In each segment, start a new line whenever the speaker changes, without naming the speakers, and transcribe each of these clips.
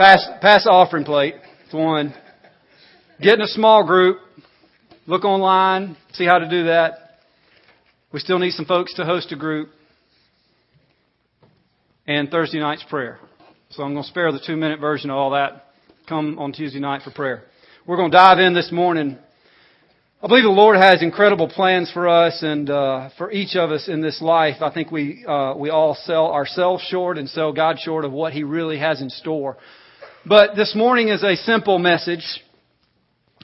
Pass, pass the offering plate. It's one. Get in a small group. Look online. See how to do that. We still need some folks to host a group. And Thursday night's prayer. So I'm going to spare the two minute version of all that. Come on Tuesday night for prayer. We're going to dive in this morning. I believe the Lord has incredible plans for us and uh, for each of us in this life. I think we uh, we all sell ourselves short and sell God short of what He really has in store. But this morning is a simple message,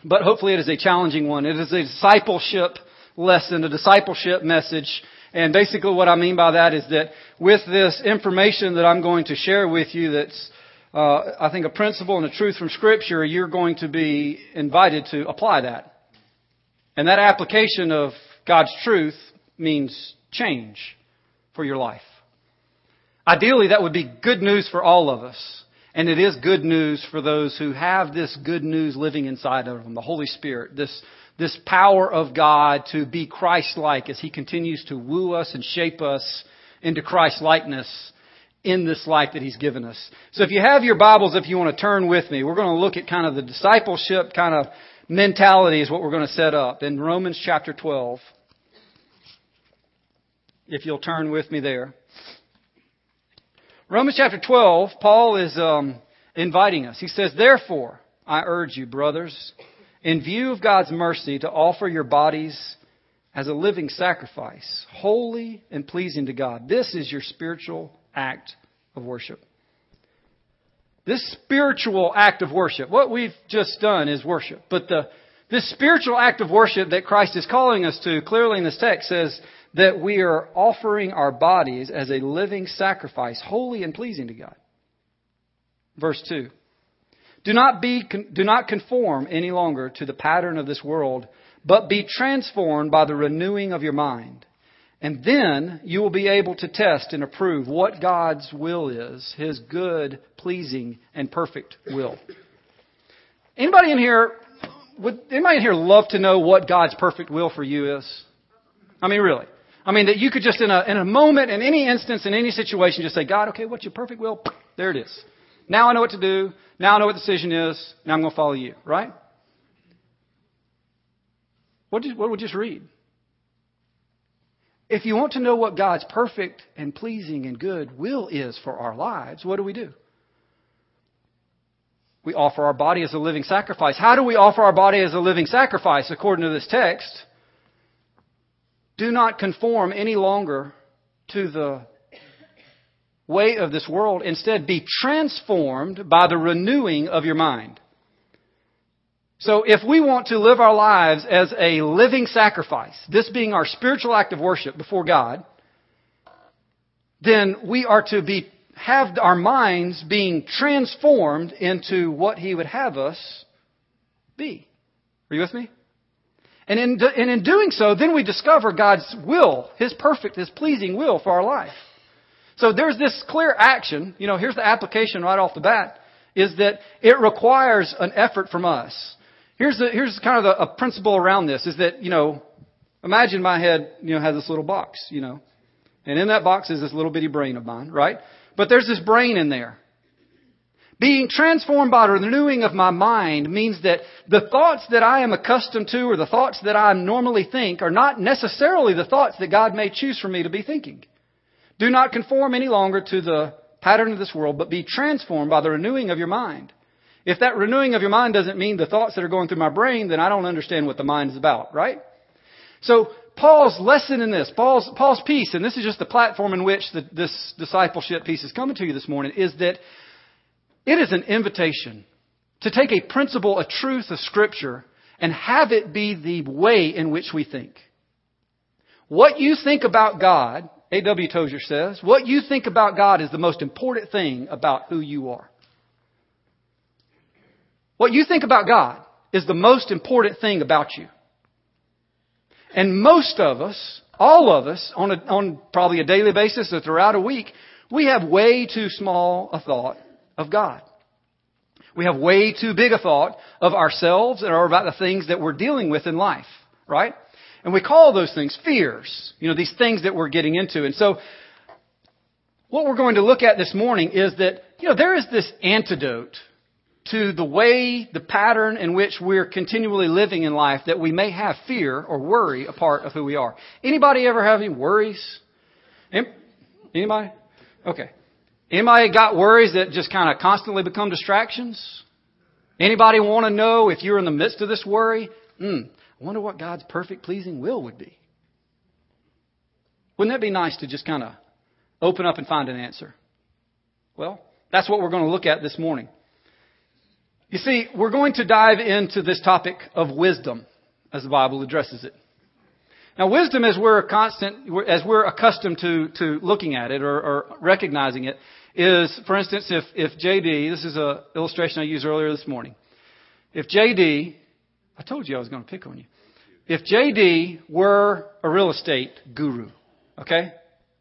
but hopefully it is a challenging one. It is a discipleship lesson, a discipleship message. And basically what I mean by that is that with this information that I'm going to share with you that's, uh, I think a principle and a truth from scripture, you're going to be invited to apply that. And that application of God's truth means change for your life. Ideally, that would be good news for all of us. And it is good news for those who have this good news living inside of them, the Holy Spirit, this, this power of God to be Christ-like as He continues to woo us and shape us into Christ-likeness in this life that He's given us. So if you have your Bibles, if you want to turn with me, we're going to look at kind of the discipleship kind of mentality is what we're going to set up in Romans chapter 12. If you'll turn with me there. Romans chapter 12, Paul is um, inviting us. He says, Therefore, I urge you, brothers, in view of God's mercy, to offer your bodies as a living sacrifice, holy and pleasing to God. This is your spiritual act of worship. This spiritual act of worship, what we've just done is worship. But the, this spiritual act of worship that Christ is calling us to, clearly in this text, says that we are offering our bodies as a living sacrifice, holy and pleasing to God. Verse 2. Do not be, do not conform any longer to the pattern of this world, but be transformed by the renewing of your mind. And then you will be able to test and approve what God's will is, His good, pleasing, and perfect will. Anybody in here, would anybody in here love to know what God's perfect will for you is? I mean, really. I mean, that you could just in a, in a moment, in any instance, in any situation, just say, God, okay, what's your perfect will? There it is. Now I know what to do. Now I know what the decision is. Now I'm going to follow you, right? What did, what did we just read? If you want to know what God's perfect and pleasing and good will is for our lives, what do we do? We offer our body as a living sacrifice. How do we offer our body as a living sacrifice according to this text? Do not conform any longer to the way of this world. Instead, be transformed by the renewing of your mind. So if we want to live our lives as a living sacrifice, this being our spiritual act of worship before God, then we are to be, have our minds being transformed into what He would have us be. Are you with me? And in, and in doing so, then we discover God's will, His perfect, His pleasing will for our life. So there's this clear action. You know, here's the application right off the bat, is that it requires an effort from us. Here's the, here's kind of the, a principle around this, is that, you know, imagine my head, you know, has this little box, you know, and in that box is this little bitty brain of mine, right? But there's this brain in there. Being transformed by the renewing of my mind means that the thoughts that I am accustomed to or the thoughts that I normally think are not necessarily the thoughts that God may choose for me to be thinking. Do not conform any longer to the pattern of this world, but be transformed by the renewing of your mind. If that renewing of your mind doesn't mean the thoughts that are going through my brain, then I don't understand what the mind is about, right? So Paul's lesson in this, Paul's, Paul's piece, and this is just the platform in which the, this discipleship piece is coming to you this morning, is that it is an invitation to take a principle, a truth of Scripture, and have it be the way in which we think. What you think about God, A.W. Tozer says, what you think about God is the most important thing about who you are. What you think about God is the most important thing about you. And most of us, all of us, on, a, on probably a daily basis or throughout a week, we have way too small a thought of God. We have way too big a thought of ourselves and about the things that we're dealing with in life, right? And we call those things fears, you know, these things that we're getting into. And so, what we're going to look at this morning is that, you know, there is this antidote to the way, the pattern in which we're continually living in life that we may have fear or worry a part of who we are. Anybody ever have any worries? Anybody? Okay. Anybody got worries that just kind of constantly become distractions? Anybody want to know if you're in the midst of this worry? Hmm, I wonder what God's perfect, pleasing will would be. Wouldn't that be nice to just kind of open up and find an answer? Well, that's what we're going to look at this morning. You see, we're going to dive into this topic of wisdom as the Bible addresses it. Now, wisdom, as we're constant, as we're accustomed to, to looking at it or, or recognizing it, is, for instance, if, if JD, this is an illustration I used earlier this morning. If JD, I told you I was going to pick on you. If JD were a real estate guru, okay?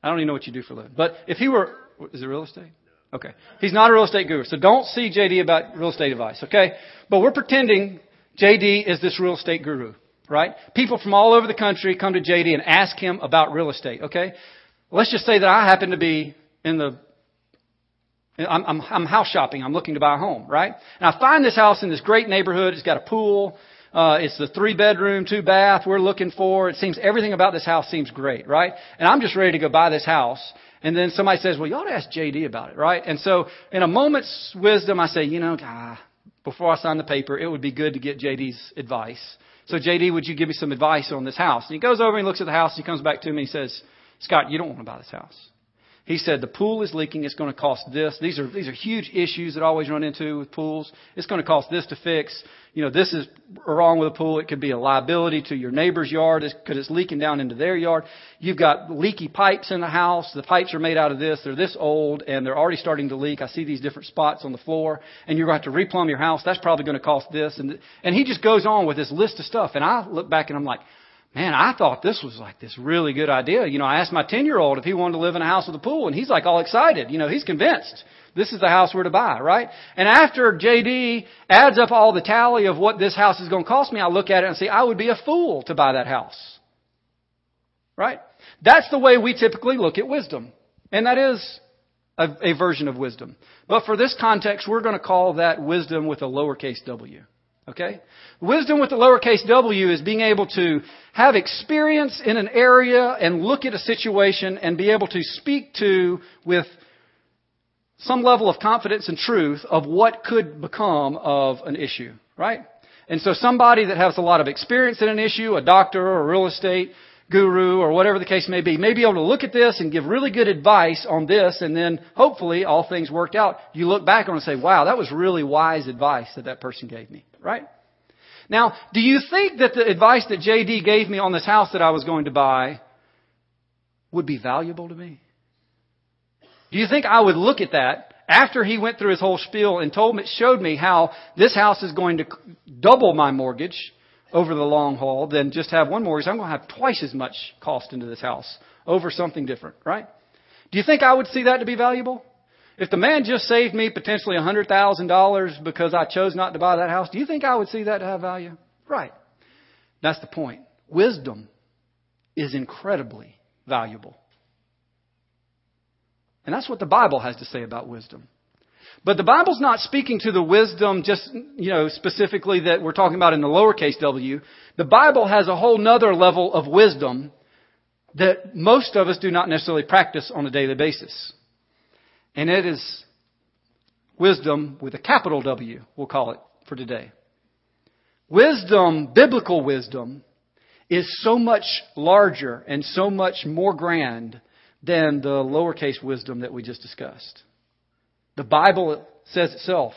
I don't even know what you do for a living. But if he were, is it real estate? Okay. He's not a real estate guru. So don't see JD about real estate advice, okay? But we're pretending JD is this real estate guru, right? People from all over the country come to JD and ask him about real estate, okay? Let's just say that I happen to be in the I'm, I'm, I'm, house shopping. I'm looking to buy a home, right? And I find this house in this great neighborhood. It's got a pool. Uh, it's the three bedroom, two bath we're looking for. It seems everything about this house seems great, right? And I'm just ready to go buy this house. And then somebody says, well, you ought to ask JD about it, right? And so in a moment's wisdom, I say, you know, ah, before I sign the paper, it would be good to get JD's advice. So JD, would you give me some advice on this house? And he goes over and looks at the house. And he comes back to me and he says, Scott, you don't want to buy this house. He said the pool is leaking. It's going to cost this. These are these are huge issues that I always run into with pools. It's going to cost this to fix. You know, this is wrong with a pool. It could be a liability to your neighbor's yard because it's leaking down into their yard. You've got leaky pipes in the house. The pipes are made out of this. They're this old and they're already starting to leak. I see these different spots on the floor and you're going to have to replumb your house. That's probably going to cost this. And, and he just goes on with this list of stuff. And I look back and I'm like, man, I thought this was like this really good idea. You know, I asked my 10 year old if he wanted to live in a house with a pool and he's like all excited. You know, he's convinced this is the house we're to buy, right? And after JD adds up all the tally of what this house is going to cost me, I look at it and say, I would be a fool to buy that house. Right? That's the way we typically look at wisdom. And that is a, a version of wisdom. But for this context, we're going to call that wisdom with a lowercase w. Okay? Wisdom with the lowercase w is being able to have experience in an area and look at a situation and be able to speak to with some level of confidence and truth of what could become of an issue, right? And so somebody that has a lot of experience in an issue, a doctor or real estate guru or whatever the case may be, may be able to look at this and give really good advice on this and then hopefully all things worked out. You look back on and say, wow, that was really wise advice that that person gave me right? Now, do you think that the advice that JD gave me on this house that I was going to buy would be valuable to me? Do you think I would look at that after he went through his whole spiel and told me, showed me how this house is going to double my mortgage over the long haul than just have one mortgage? I'm going to have twice as much cost into this house over something different, right? Do you think I would see that to be valuable? If the man just saved me potentially $100,000 because I chose not to buy that house, do you think I would see that to have value? Right. That's the point. Wisdom is incredibly valuable. And that's what the Bible has to say about wisdom. But the Bible's not speaking to the wisdom just, you know, specifically that we're talking about in the lowercase w. The Bible has a whole nother level of wisdom that most of us do not necessarily practice on a daily basis. And it is wisdom with a capital W, we'll call it for today. Wisdom, biblical wisdom, is so much larger and so much more grand than the lowercase wisdom that we just discussed. The Bible says itself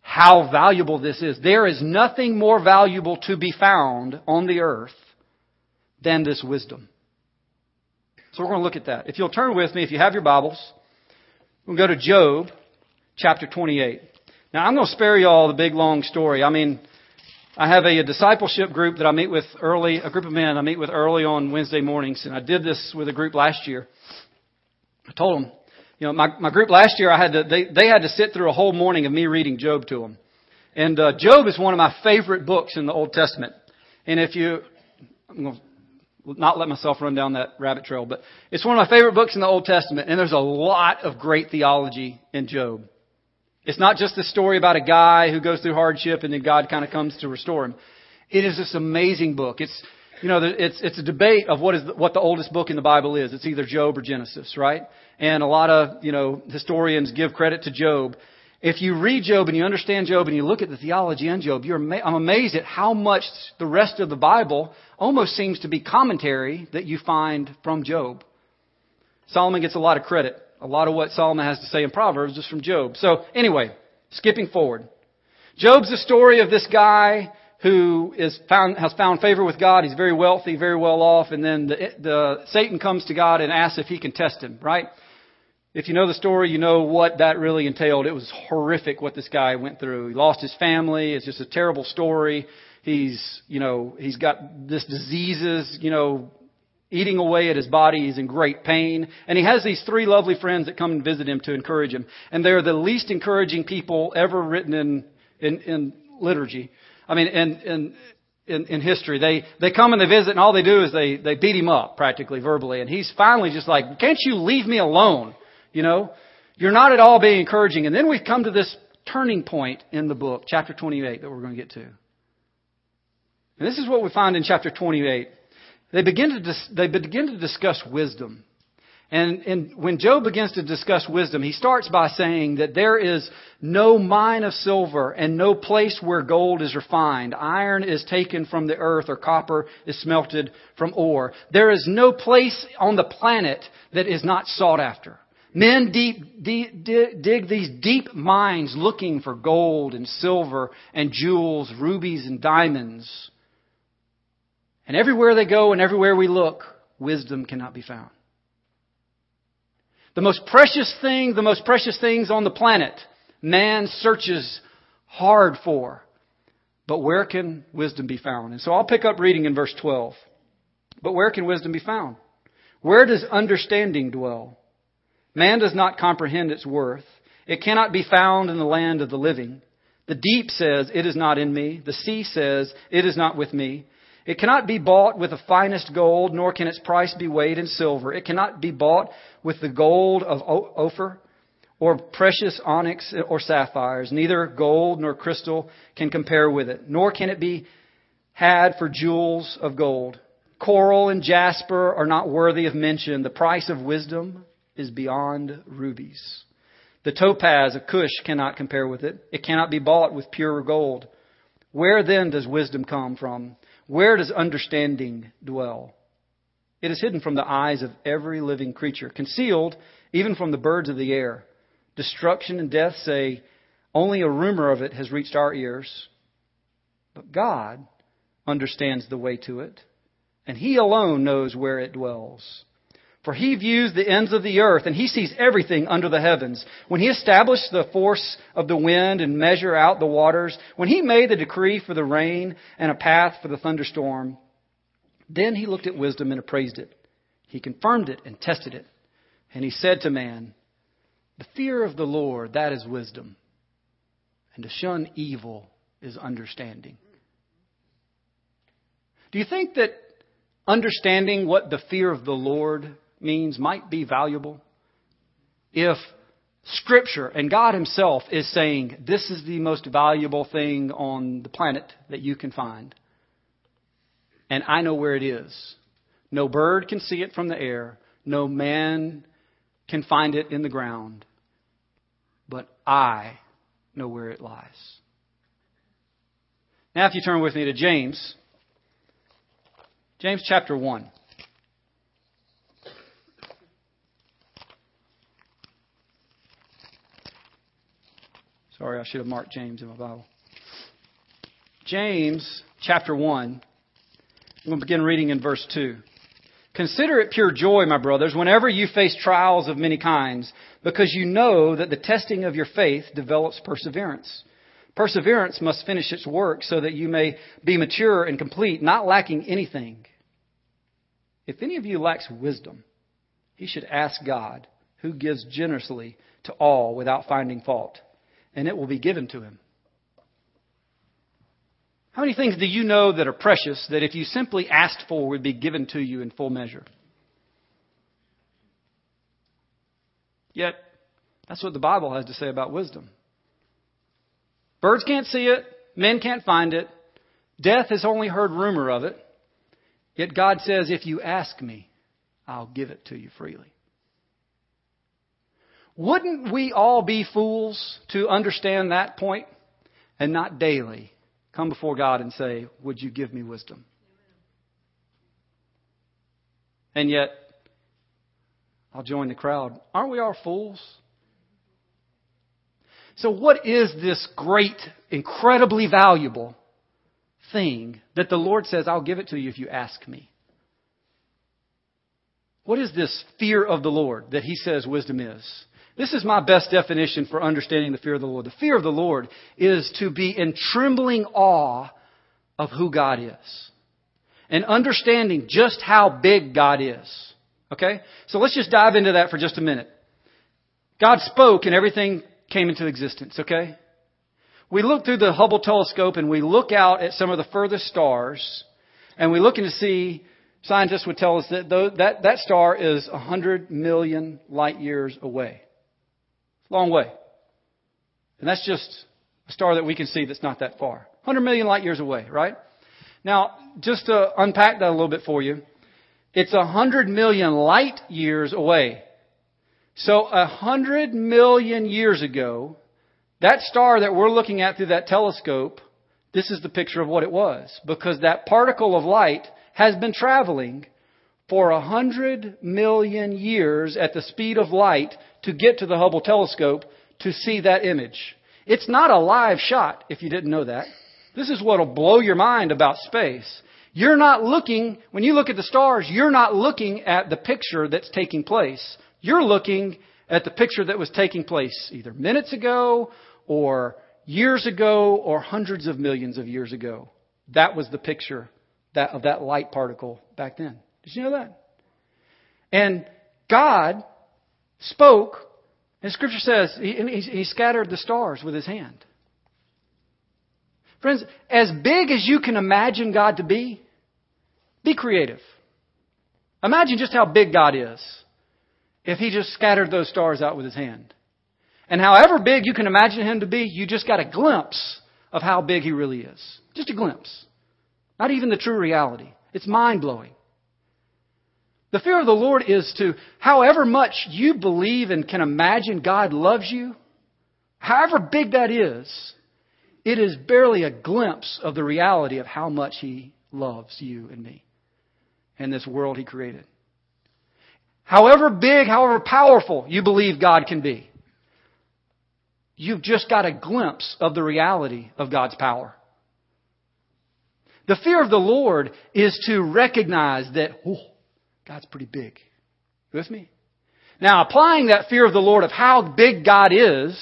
how valuable this is. There is nothing more valuable to be found on the earth than this wisdom. So we're going to look at that. If you'll turn with me, if you have your Bibles, We'll go to Job chapter 28. Now, I'm going to spare you all the big long story. I mean, I have a, a, discipleship group that I meet with early, a group of men I meet with early on Wednesday mornings, and I did this with a group last year. I told them, you know, my, my group last year, I had to, they, they had to sit through a whole morning of me reading Job to them. And uh, Job is one of my favorite books in the Old Testament. And if you, I'm going to not let myself run down that rabbit trail, but it's one of my favorite books in the Old Testament, and there's a lot of great theology in Job. It's not just the story about a guy who goes through hardship and then God kind of comes to restore him. It is this amazing book. It's, you know, it's, it's a debate of what is, the, what the oldest book in the Bible is. It's either Job or Genesis, right? And a lot of, you know, historians give credit to Job. If you read Job and you understand Job and you look at the theology in Job, you're, I'm amazed at how much the rest of the Bible almost seems to be commentary that you find from Job. Solomon gets a lot of credit. A lot of what Solomon has to say in Proverbs is from Job. So anyway, skipping forward. Job's the story of this guy who is found, has found favor with God. He's very wealthy, very well off, and then the, the, Satan comes to God and asks if he can test him, right? If you know the story, you know what that really entailed. It was horrific what this guy went through. He lost his family. It's just a terrible story. He's, you know, he's got this diseases, you know, eating away at his body. He's in great pain. And he has these three lovely friends that come and visit him to encourage him. And they're the least encouraging people ever written in, in, in liturgy. I mean, in, in, in, in history. They, they come and they visit and all they do is they, they beat him up practically verbally. And he's finally just like, can't you leave me alone? You know, you're not at all being encouraging. And then we come to this turning point in the book, chapter 28 that we're going to get to. And this is what we find in chapter 28. They begin to, dis- they begin to discuss wisdom. And, and when Job begins to discuss wisdom, he starts by saying that there is no mine of silver and no place where gold is refined. Iron is taken from the earth or copper is smelted from ore. There is no place on the planet that is not sought after. Men deep, dig these deep mines looking for gold and silver and jewels, rubies and diamonds. And everywhere they go and everywhere we look, wisdom cannot be found. The most precious thing, the most precious things on the planet, man searches hard for. But where can wisdom be found? And so I'll pick up reading in verse 12. But where can wisdom be found? Where does understanding dwell? Man does not comprehend its worth. It cannot be found in the land of the living. The deep says, It is not in me. The sea says, It is not with me. It cannot be bought with the finest gold, nor can its price be weighed in silver. It cannot be bought with the gold of Ophir or precious onyx or sapphires. Neither gold nor crystal can compare with it, nor can it be had for jewels of gold. Coral and jasper are not worthy of mention. The price of wisdom is beyond rubies. The topaz of Cush cannot compare with it. It cannot be bought with pure gold. Where then does wisdom come from? Where does understanding dwell? It is hidden from the eyes of every living creature, concealed even from the birds of the air. Destruction and death say, only a rumor of it has reached our ears. But God understands the way to it, and He alone knows where it dwells. For he views the ends of the earth and he sees everything under the heavens. When he established the force of the wind and measure out the waters, when he made the decree for the rain and a path for the thunderstorm, then he looked at wisdom and appraised it. He confirmed it and tested it. And he said to man, The fear of the Lord, that is wisdom. And to shun evil is understanding. Do you think that understanding what the fear of the Lord means might be valuable if Scripture and God Himself is saying this is the most valuable thing on the planet that you can find. And I know where it is. No bird can see it from the air. No man can find it in the ground. But I know where it lies. Now, if you turn with me to James, James chapter 1. Sorry, I should have marked James in my Bible. James chapter 1. We'll begin reading in verse 2. Consider it pure joy, my brothers, whenever you face trials of many kinds, because you know that the testing of your faith develops perseverance. Perseverance must finish its work so that you may be mature and complete, not lacking anything. If any of you lacks wisdom, he should ask God, who gives generously to all without finding fault and it will be given to him. How many things do you know that are precious that if you simply asked for would be given to you in full measure? Yet, that's what the Bible has to say about wisdom. Birds can't see it. Men can't find it. Death has only heard rumor of it. Yet God says, if you ask me, I'll give it to you freely. Wouldn't we all be fools to understand that point and not daily come before God and say, Would you give me wisdom? And yet, I'll join the crowd. Aren't we all fools? So, what is this great, incredibly valuable thing that the Lord says, I'll give it to you if you ask me? What is this fear of the Lord that He says wisdom is? This is my best definition for understanding the fear of the Lord. The fear of the Lord is to be in trembling awe of who God is and understanding just how big God is. Okay? So let's just dive into that for just a minute. God spoke and everything came into existence, okay? We look through the Hubble telescope and we look out at some of the furthest stars and we look and see, scientists would tell us that that, that star is 100 million light years away. Long way. And that's just a star that we can see that's not that far. 100 million light years away, right? Now, just to unpack that a little bit for you, it's 100 million light years away. So, 100 million years ago, that star that we're looking at through that telescope, this is the picture of what it was. Because that particle of light has been traveling for 100 million years at the speed of light to get to the Hubble telescope to see that image. It's not a live shot, if you didn't know that. This is what will blow your mind about space. You're not looking, when you look at the stars, you're not looking at the picture that's taking place. You're looking at the picture that was taking place either minutes ago or years ago or hundreds of millions of years ago. That was the picture that, of that light particle back then. Did you know that? And God spoke, and Scripture says he, scattered the stars with his hand. Friends, as big as you can imagine God to be, be creative. Imagine just how big God is if He just scattered those stars out with His hand. And however big you can imagine Him to be, you just got a glimpse of how big He really is. Just a glimpse. Not even the true reality. It's mind blowing. The fear of the Lord is to, however much you believe and can imagine God loves you, however big that is, it is barely a glimpse of the reality of how much He loves you and me and this world He created. However big, however powerful you believe God can be, you've just got a glimpse of the reality of God's power. The fear of the Lord is to recognize that, oh, God's pretty big. You with me? Now, applying that fear of the Lord of how big God is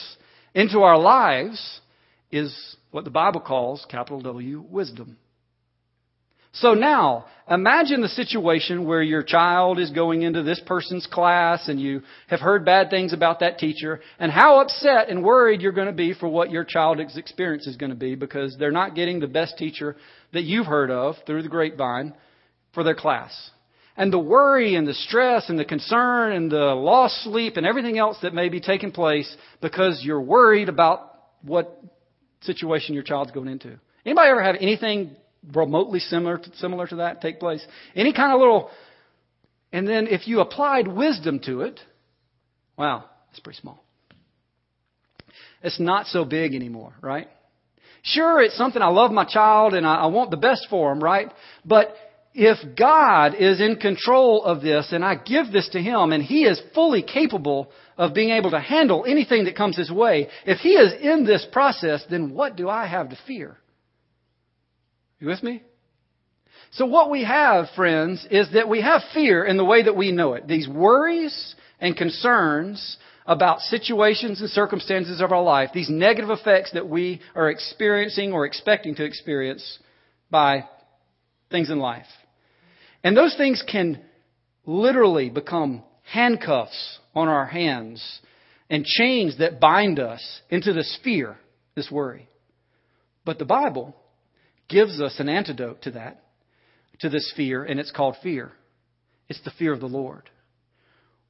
into our lives is what the Bible calls, capital W, wisdom. So now, imagine the situation where your child is going into this person's class and you have heard bad things about that teacher and how upset and worried you're going to be for what your child's experience is going to be because they're not getting the best teacher that you've heard of through the grapevine for their class and the worry and the stress and the concern and the lost sleep and everything else that may be taking place because you're worried about what situation your child's going into. Anybody ever have anything remotely similar to, similar to that take place? Any kind of little, and then if you applied wisdom to it, wow, that's pretty small. It's not so big anymore, right? Sure, it's something I love my child and I, I want the best for him, right? But if God is in control of this and I give this to Him and He is fully capable of being able to handle anything that comes His way, if He is in this process, then what do I have to fear? You with me? So what we have, friends, is that we have fear in the way that we know it. These worries and concerns about situations and circumstances of our life, these negative effects that we are experiencing or expecting to experience by things in life. And those things can literally become handcuffs on our hands and chains that bind us into this fear, this worry. But the Bible gives us an antidote to that, to this fear, and it's called fear. It's the fear of the Lord.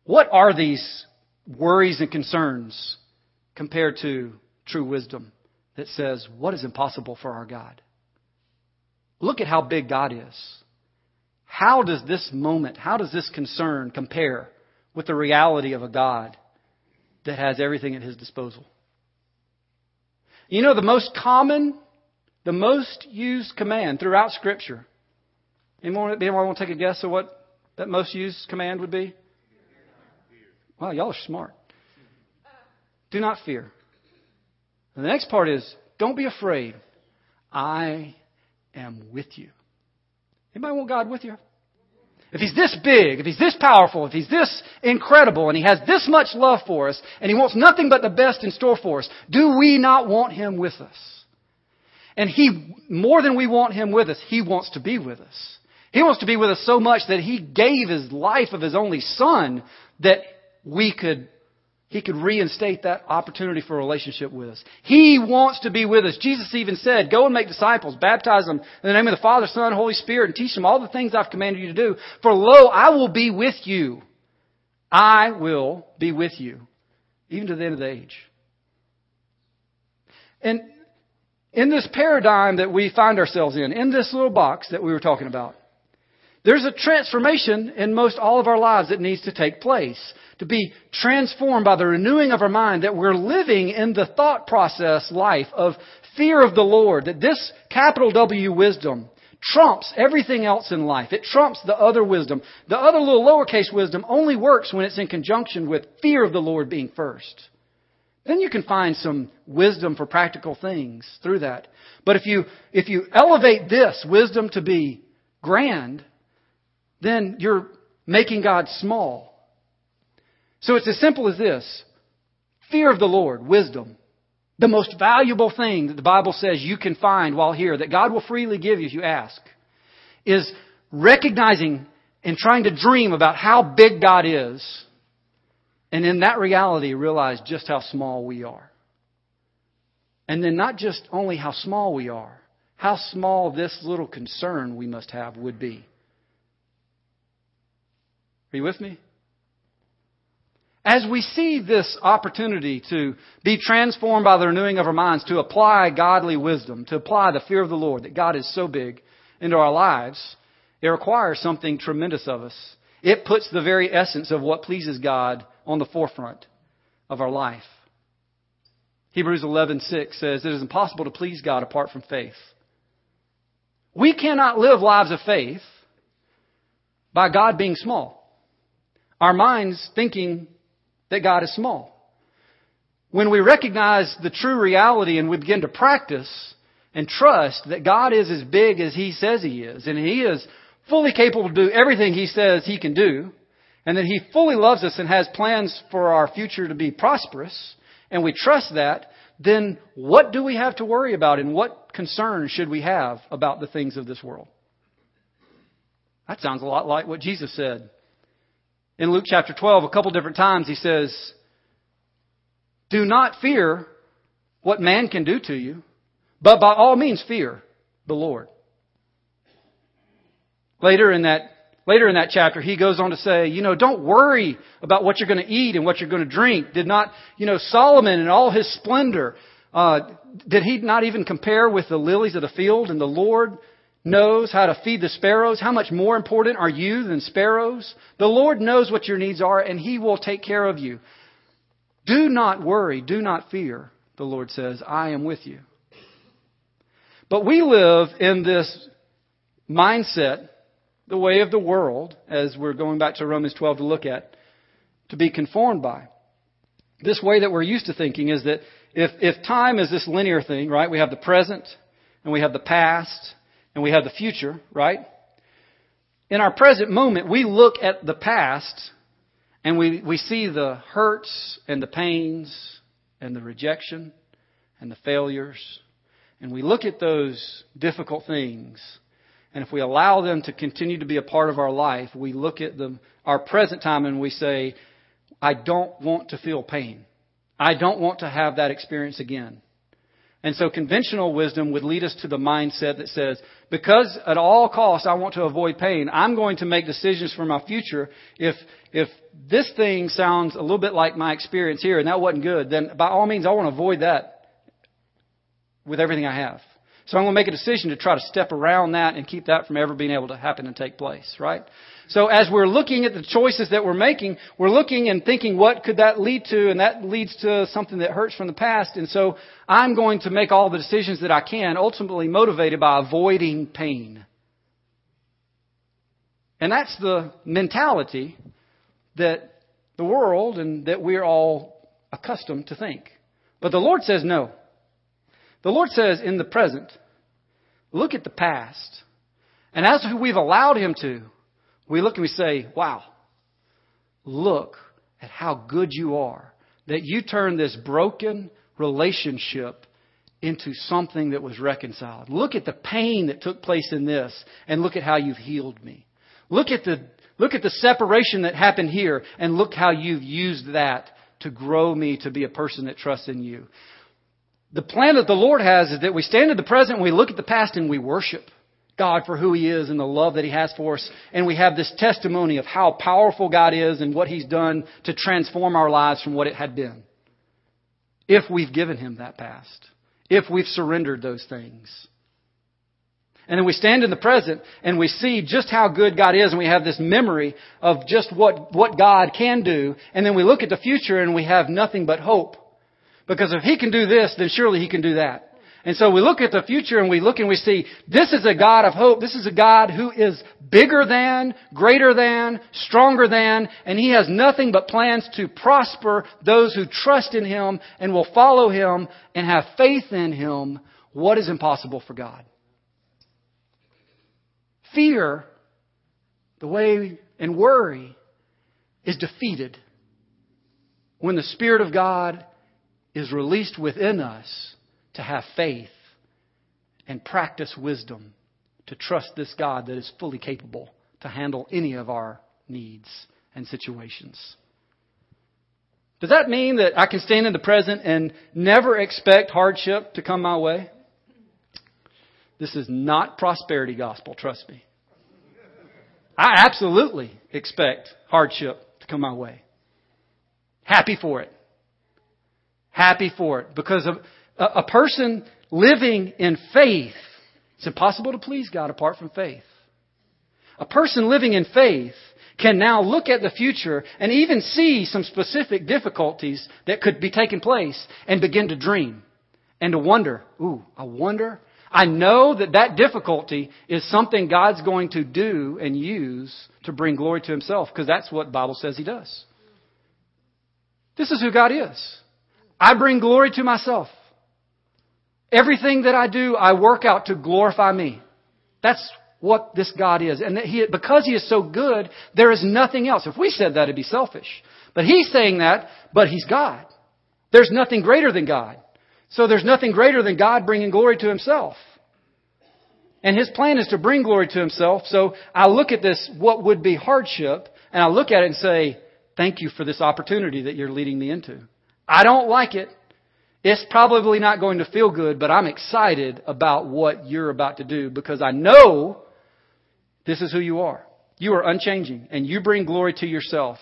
What are these worries and concerns compared to true wisdom that says, What is impossible for our God? Look at how big God is. How does this moment, how does this concern compare with the reality of a God that has everything at his disposal? You know, the most common, the most used command throughout Scripture. Anyone, anyone want to take a guess of what that most used command would be? Wow, y'all are smart. Do not fear. And the next part is don't be afraid. I am with you. Anybody want God with you? If he's this big, if he's this powerful, if he's this incredible, and he has this much love for us, and he wants nothing but the best in store for us, do we not want him with us? And he, more than we want him with us, he wants to be with us. He wants to be with us so much that he gave his life of his only son that we could he could reinstate that opportunity for a relationship with us. He wants to be with us. Jesus even said, go and make disciples, baptize them in the name of the Father, Son, Holy Spirit, and teach them all the things I've commanded you to do. For lo, I will be with you. I will be with you, even to the end of the age. And in this paradigm that we find ourselves in, in this little box that we were talking about, there's a transformation in most all of our lives that needs to take place. To be transformed by the renewing of our mind that we're living in the thought process life of fear of the Lord. That this capital W wisdom trumps everything else in life. It trumps the other wisdom. The other little lowercase wisdom only works when it's in conjunction with fear of the Lord being first. Then you can find some wisdom for practical things through that. But if you, if you elevate this wisdom to be grand, then you're making God small. So it's as simple as this fear of the Lord, wisdom. The most valuable thing that the Bible says you can find while here, that God will freely give you if you ask, is recognizing and trying to dream about how big God is, and in that reality, realize just how small we are. And then not just only how small we are, how small this little concern we must have would be. Are you with me? As we see this opportunity to be transformed by the renewing of our minds, to apply godly wisdom, to apply the fear of the Lord, that God is so big into our lives, it requires something tremendous of us. It puts the very essence of what pleases God on the forefront of our life. Hebrews 11:6 says it is impossible to please God apart from faith. We cannot live lives of faith by God being small. Our minds thinking that God is small. When we recognize the true reality and we begin to practice and trust that God is as big as He says He is, and He is fully capable to do everything He says He can do, and that He fully loves us and has plans for our future to be prosperous, and we trust that, then what do we have to worry about and what concern should we have about the things of this world? That sounds a lot like what Jesus said in Luke chapter 12, a couple different times, he says, Do not fear what man can do to you, but by all means fear the Lord. Later in that Later in that chapter, he goes on to say, you know, don't worry about what you're going to eat and what you're going to drink. Did not, you know, Solomon in all his splendor, uh, did he not even compare with the lilies of the field and the Lord knows how to feed the sparrows, how much more important are you than sparrows? The Lord knows what your needs are and He will take care of you. Do not worry, do not fear, the Lord says, I am with you. But we live in this mindset, the way of the world, as we're going back to Romans 12 to look at, to be conformed by. This way that we're used to thinking is that if, if time is this linear thing, right, we have the present and we have the past and we have the future, right? In our present moment, we look at the past and we, we see the hurts and the pains and the rejection and the failures. And we look at those difficult things. And if we allow them to continue to be a part of our life, we look at them, our present time and we say, I don't want to feel pain. I don't want to have that experience again. And so conventional wisdom would lead us to the mindset that says, because at all costs I want to avoid pain, I'm going to make decisions for my future. If, if this thing sounds a little bit like my experience here and that wasn't good, then by all means I want to avoid that with everything I have. So I'm going to make a decision to try to step around that and keep that from ever being able to happen and take place, right? So as we're looking at the choices that we're making, we're looking and thinking what could that lead to and that leads to something that hurts from the past. And so I'm going to make all the decisions that I can, ultimately motivated by avoiding pain. And that's the mentality that the world and that we're all accustomed to think. But the Lord says no. The Lord says in the present, look at the past. And as we've allowed Him to, we look and we say, wow, look at how good you are. That you turned this broken relationship into something that was reconciled. Look at the pain that took place in this and look at how you've healed me. Look at the, look at the separation that happened here and look how you've used that to grow me to be a person that trusts in you. The plan that the Lord has is that we stand in the present and we look at the past and we worship God for who He is and the love that He has for us. And we have this testimony of how powerful God is and what He's done to transform our lives from what it had been. If we've given Him that past. If we've surrendered those things. And then we stand in the present and we see just how good God is and we have this memory of just what, what God can do. And then we look at the future and we have nothing but hope. Because if He can do this, then surely He can do that. And so we look at the future and we look and we see this is a God of hope. This is a God who is bigger than, greater than, stronger than, and He has nothing but plans to prosper those who trust in Him and will follow Him and have faith in Him. What is impossible for God? Fear, the way, and worry is defeated when the Spirit of God is released within us to have faith and practice wisdom to trust this God that is fully capable to handle any of our needs and situations. Does that mean that I can stand in the present and never expect hardship to come my way? This is not prosperity gospel, trust me. I absolutely expect hardship to come my way. Happy for it. Happy for it. Because of a, person living in faith, it's impossible to please God apart from faith. A person living in faith can now look at the future and even see some specific difficulties that could be taking place and begin to dream and to wonder, ooh, I wonder. I know that that difficulty is something God's going to do and use to bring glory to himself because that's what Bible says he does. This is who God is. I bring glory to myself. Everything that I do, I work out to glorify me. That's what this God is. And that he, because He is so good, there is nothing else. If we said that, it'd be selfish. But He's saying that, but He's God. There's nothing greater than God. So there's nothing greater than God bringing glory to Himself. And His plan is to bring glory to Himself. So I look at this, what would be hardship, and I look at it and say, thank you for this opportunity that you're leading me into. I don't like it. It's probably not going to feel good, but I'm excited about what you're about to do because I know this is who you are. You are unchanging and you bring glory to yourself.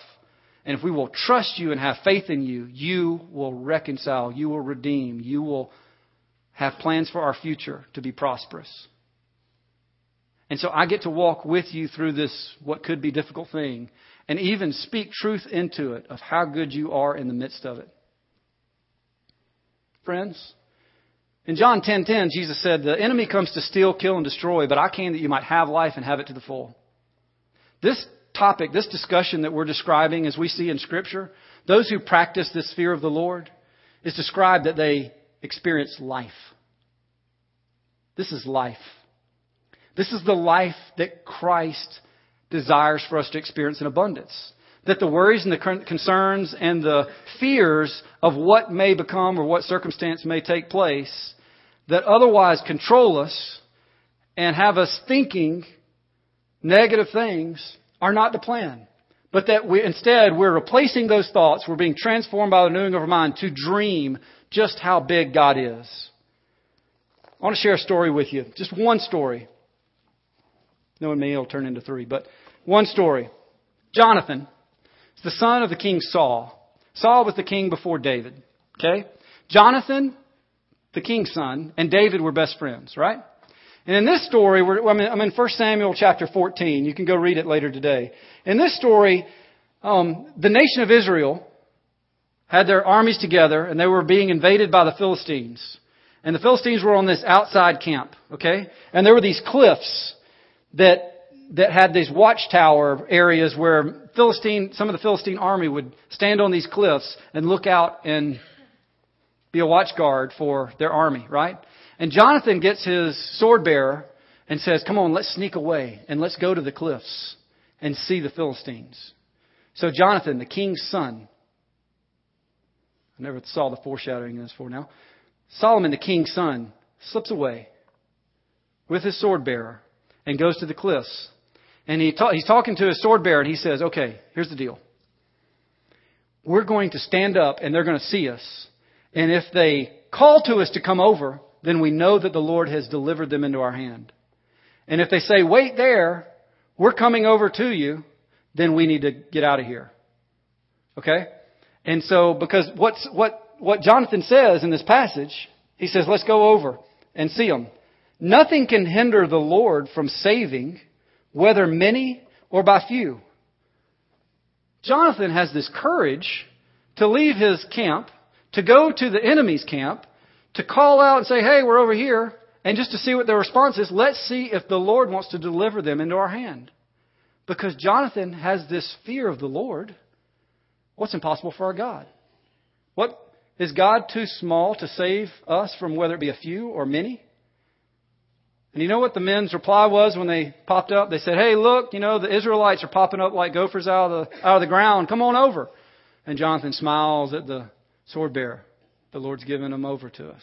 And if we will trust you and have faith in you, you will reconcile, you will redeem, you will have plans for our future to be prosperous. And so I get to walk with you through this, what could be difficult thing, and even speak truth into it of how good you are in the midst of it friends? In John 10:10, 10, 10, Jesus said, "The enemy comes to steal, kill and destroy, but I came that you might have life and have it to the full." This topic, this discussion that we're describing as we see in scripture, those who practice this fear of the Lord is described that they experience life. This is life. This is the life that Christ desires for us to experience in abundance that the worries and the concerns and the fears of what may become or what circumstance may take place that otherwise control us and have us thinking negative things are not the plan. But that we, instead, we're replacing those thoughts. We're being transformed by the renewing of our mind to dream just how big God is. I want to share a story with you. Just one story. Knowing me, it'll turn into three, but one story. Jonathan the son of the king Saul. Saul was the king before David. Okay? Jonathan the king's son, and David were best friends, right? And in this story, I'm in 1 Samuel chapter 14. You can go read it later today. In this story, um, the nation of Israel had their armies together, and they were being invaded by the Philistines. And the Philistines were on this outside camp, okay? And there were these cliffs that that had these watchtower areas where Philistine, some of the Philistine army would stand on these cliffs and look out and be a watch guard for their army, right? And Jonathan gets his sword bearer and says, Come on, let's sneak away and let's go to the cliffs and see the Philistines. So Jonathan, the king's son, I never saw the foreshadowing in this before now. Solomon, the king's son, slips away with his sword bearer and goes to the cliffs. And he ta- he's talking to his sword bearer and he says, Okay, here's the deal. We're going to stand up and they're going to see us. And if they call to us to come over, then we know that the Lord has delivered them into our hand. And if they say, wait there, we're coming over to you, then we need to get out of here. Okay? And so, because what's, what, what Jonathan says in this passage, he says, let's go over and see them. Nothing can hinder the Lord from saving, whether many or by few. Jonathan has this courage to leave his camp, to go to the enemy's camp, to call out and say, hey, we're over here, and just to see what their response is, let's see if the Lord wants to deliver them into our hand. Because Jonathan has this fear of the Lord. What's impossible for our God? What is God too small to save us from whether it be a few or many? And you know what the men's reply was when they popped up? They said, Hey, look, you know, the Israelites are popping up like gophers out of the, out of the ground. Come on over. And Jonathan smiles at the sword bearer. The Lord's given them over to us.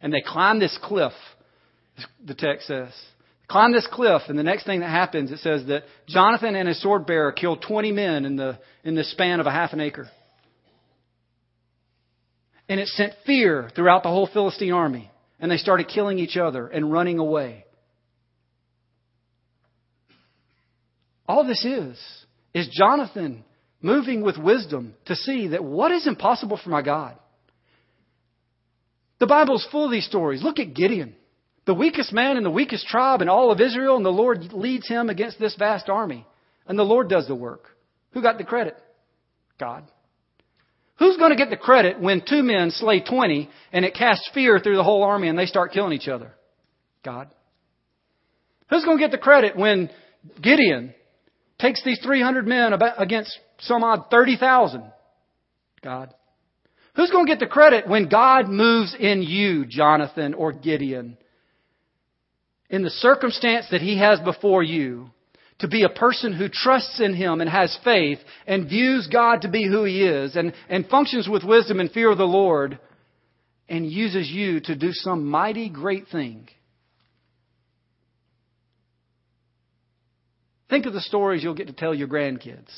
And they climb this cliff, the text says. Climb this cliff, and the next thing that happens, it says that Jonathan and his sword bearer killed 20 men in the, in the span of a half an acre. And it sent fear throughout the whole Philistine army. And they started killing each other and running away. All this is, is Jonathan moving with wisdom to see that what is impossible for my God? The Bible's full of these stories. Look at Gideon, the weakest man in the weakest tribe in all of Israel, and the Lord leads him against this vast army. And the Lord does the work. Who got the credit? God. Who's going to get the credit when two men slay 20 and it casts fear through the whole army and they start killing each other? God. Who's going to get the credit when Gideon takes these 300 men against some odd 30,000? God. Who's going to get the credit when God moves in you, Jonathan or Gideon? In the circumstance that he has before you, to be a person who trusts in him and has faith and views God to be who he is and, and functions with wisdom and fear of the Lord and uses you to do some mighty great thing. Think of the stories you'll get to tell your grandkids.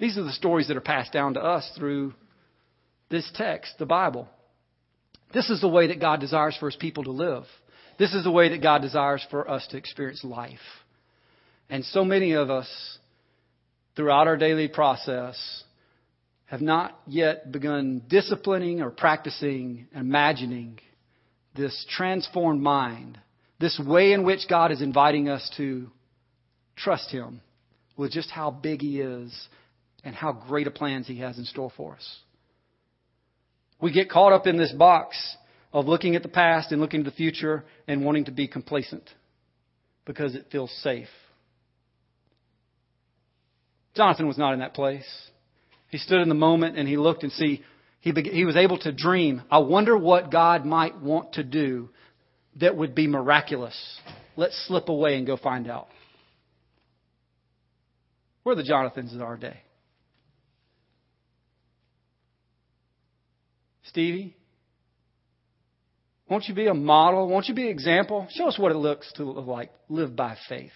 These are the stories that are passed down to us through this text, the Bible. This is the way that God desires for his people to live. This is the way that God desires for us to experience life. And so many of us, throughout our daily process, have not yet begun disciplining or practicing, imagining this transformed mind, this way in which God is inviting us to trust Him with just how big He is and how great a plans He has in store for us. We get caught up in this box of looking at the past and looking to the future and wanting to be complacent because it feels safe. Jonathan was not in that place. He stood in the moment and he looked and see he, he was able to dream. I wonder what God might want to do that would be miraculous. Let's slip away and go find out. We're the Jonathans of our day. Stevie? Won't you be a model? Won't you be an example? Show us what it looks to look like. Live by faith.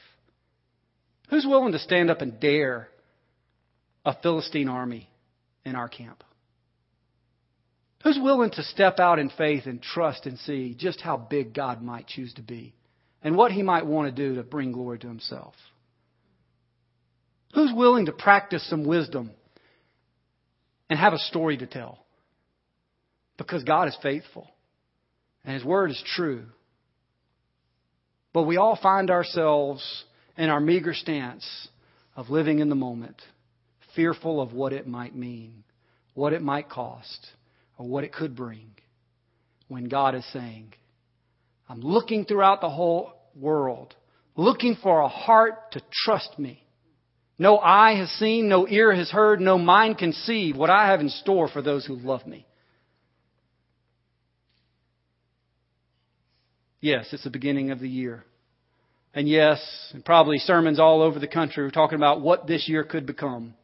Who's willing to stand up and dare a Philistine army in our camp? Who's willing to step out in faith and trust and see just how big God might choose to be and what he might want to do to bring glory to himself? Who's willing to practice some wisdom and have a story to tell? Because God is faithful. And His Word is true. But we all find ourselves in our meager stance of living in the moment, fearful of what it might mean, what it might cost, or what it could bring. When God is saying, I'm looking throughout the whole world, looking for a heart to trust me. No eye has seen, no ear has heard, no mind conceived what I have in store for those who love me. Yes, it's the beginning of the year. And yes, and probably sermons all over the country are talking about what this year could become.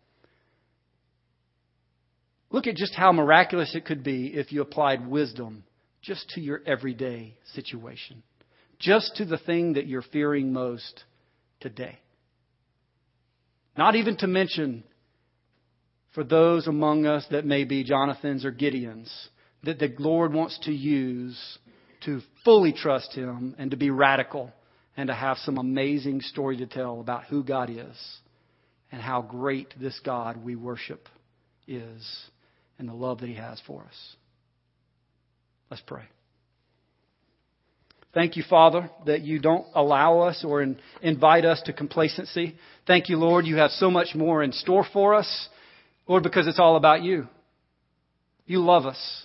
Look at just how miraculous it could be if you applied wisdom just to your everyday situation, just to the thing that you're fearing most today. Not even to mention for those among us that may be Jonathans or Gideons that the Lord wants to use to fully trust Him and to be radical and to have some amazing story to tell about who God is and how great this God we worship is and the love that He has for us. Let's pray. Thank you, Father, that you don't allow us or in, invite us to complacency. Thank you, Lord, you have so much more in store for us. Lord, because it's all about you. You love us.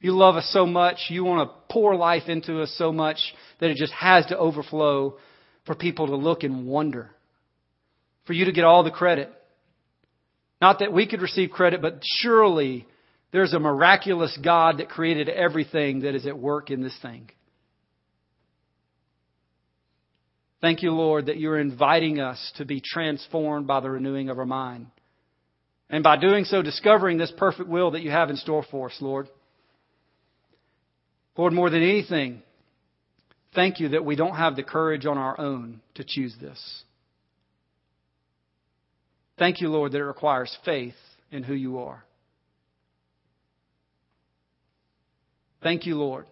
You love us so much. You want to pour life into us so much that it just has to overflow for people to look and wonder. For you to get all the credit. Not that we could receive credit, but surely there's a miraculous God that created everything that is at work in this thing. Thank you, Lord, that you're inviting us to be transformed by the renewing of our mind. And by doing so, discovering this perfect will that you have in store for us, Lord. Lord, more than anything, thank you that we don't have the courage on our own to choose this. Thank you, Lord, that it requires faith in who you are. Thank you, Lord,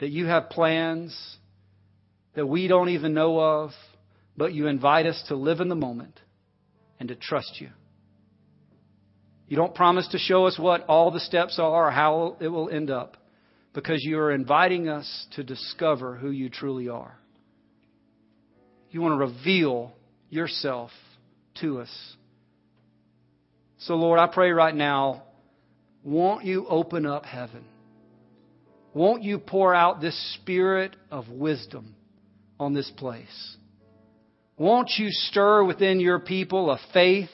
that you have plans that we don't even know of, but you invite us to live in the moment and to trust you. You don't promise to show us what all the steps are or how it will end up because you are inviting us to discover who you truly are. You want to reveal yourself to us. So, Lord, I pray right now, won't you open up heaven? Won't you pour out this spirit of wisdom on this place? Won't you stir within your people a faith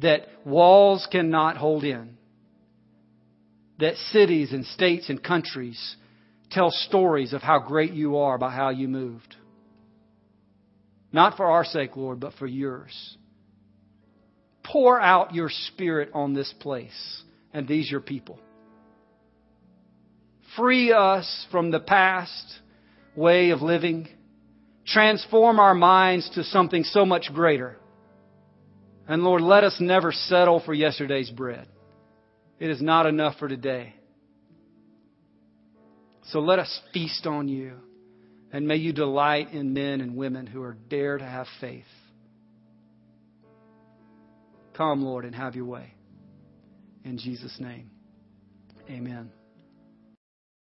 that walls cannot hold in? That cities and states and countries tell stories of how great you are by how you moved. Not for our sake, Lord, but for yours. Pour out your spirit on this place and these your people. Free us from the past way of living. Transform our minds to something so much greater. And Lord, let us never settle for yesterday's bread. It is not enough for today. So let us feast on you. And may you delight in men and women who are dare to have faith. Come, Lord, and have your way. In Jesus' name, amen.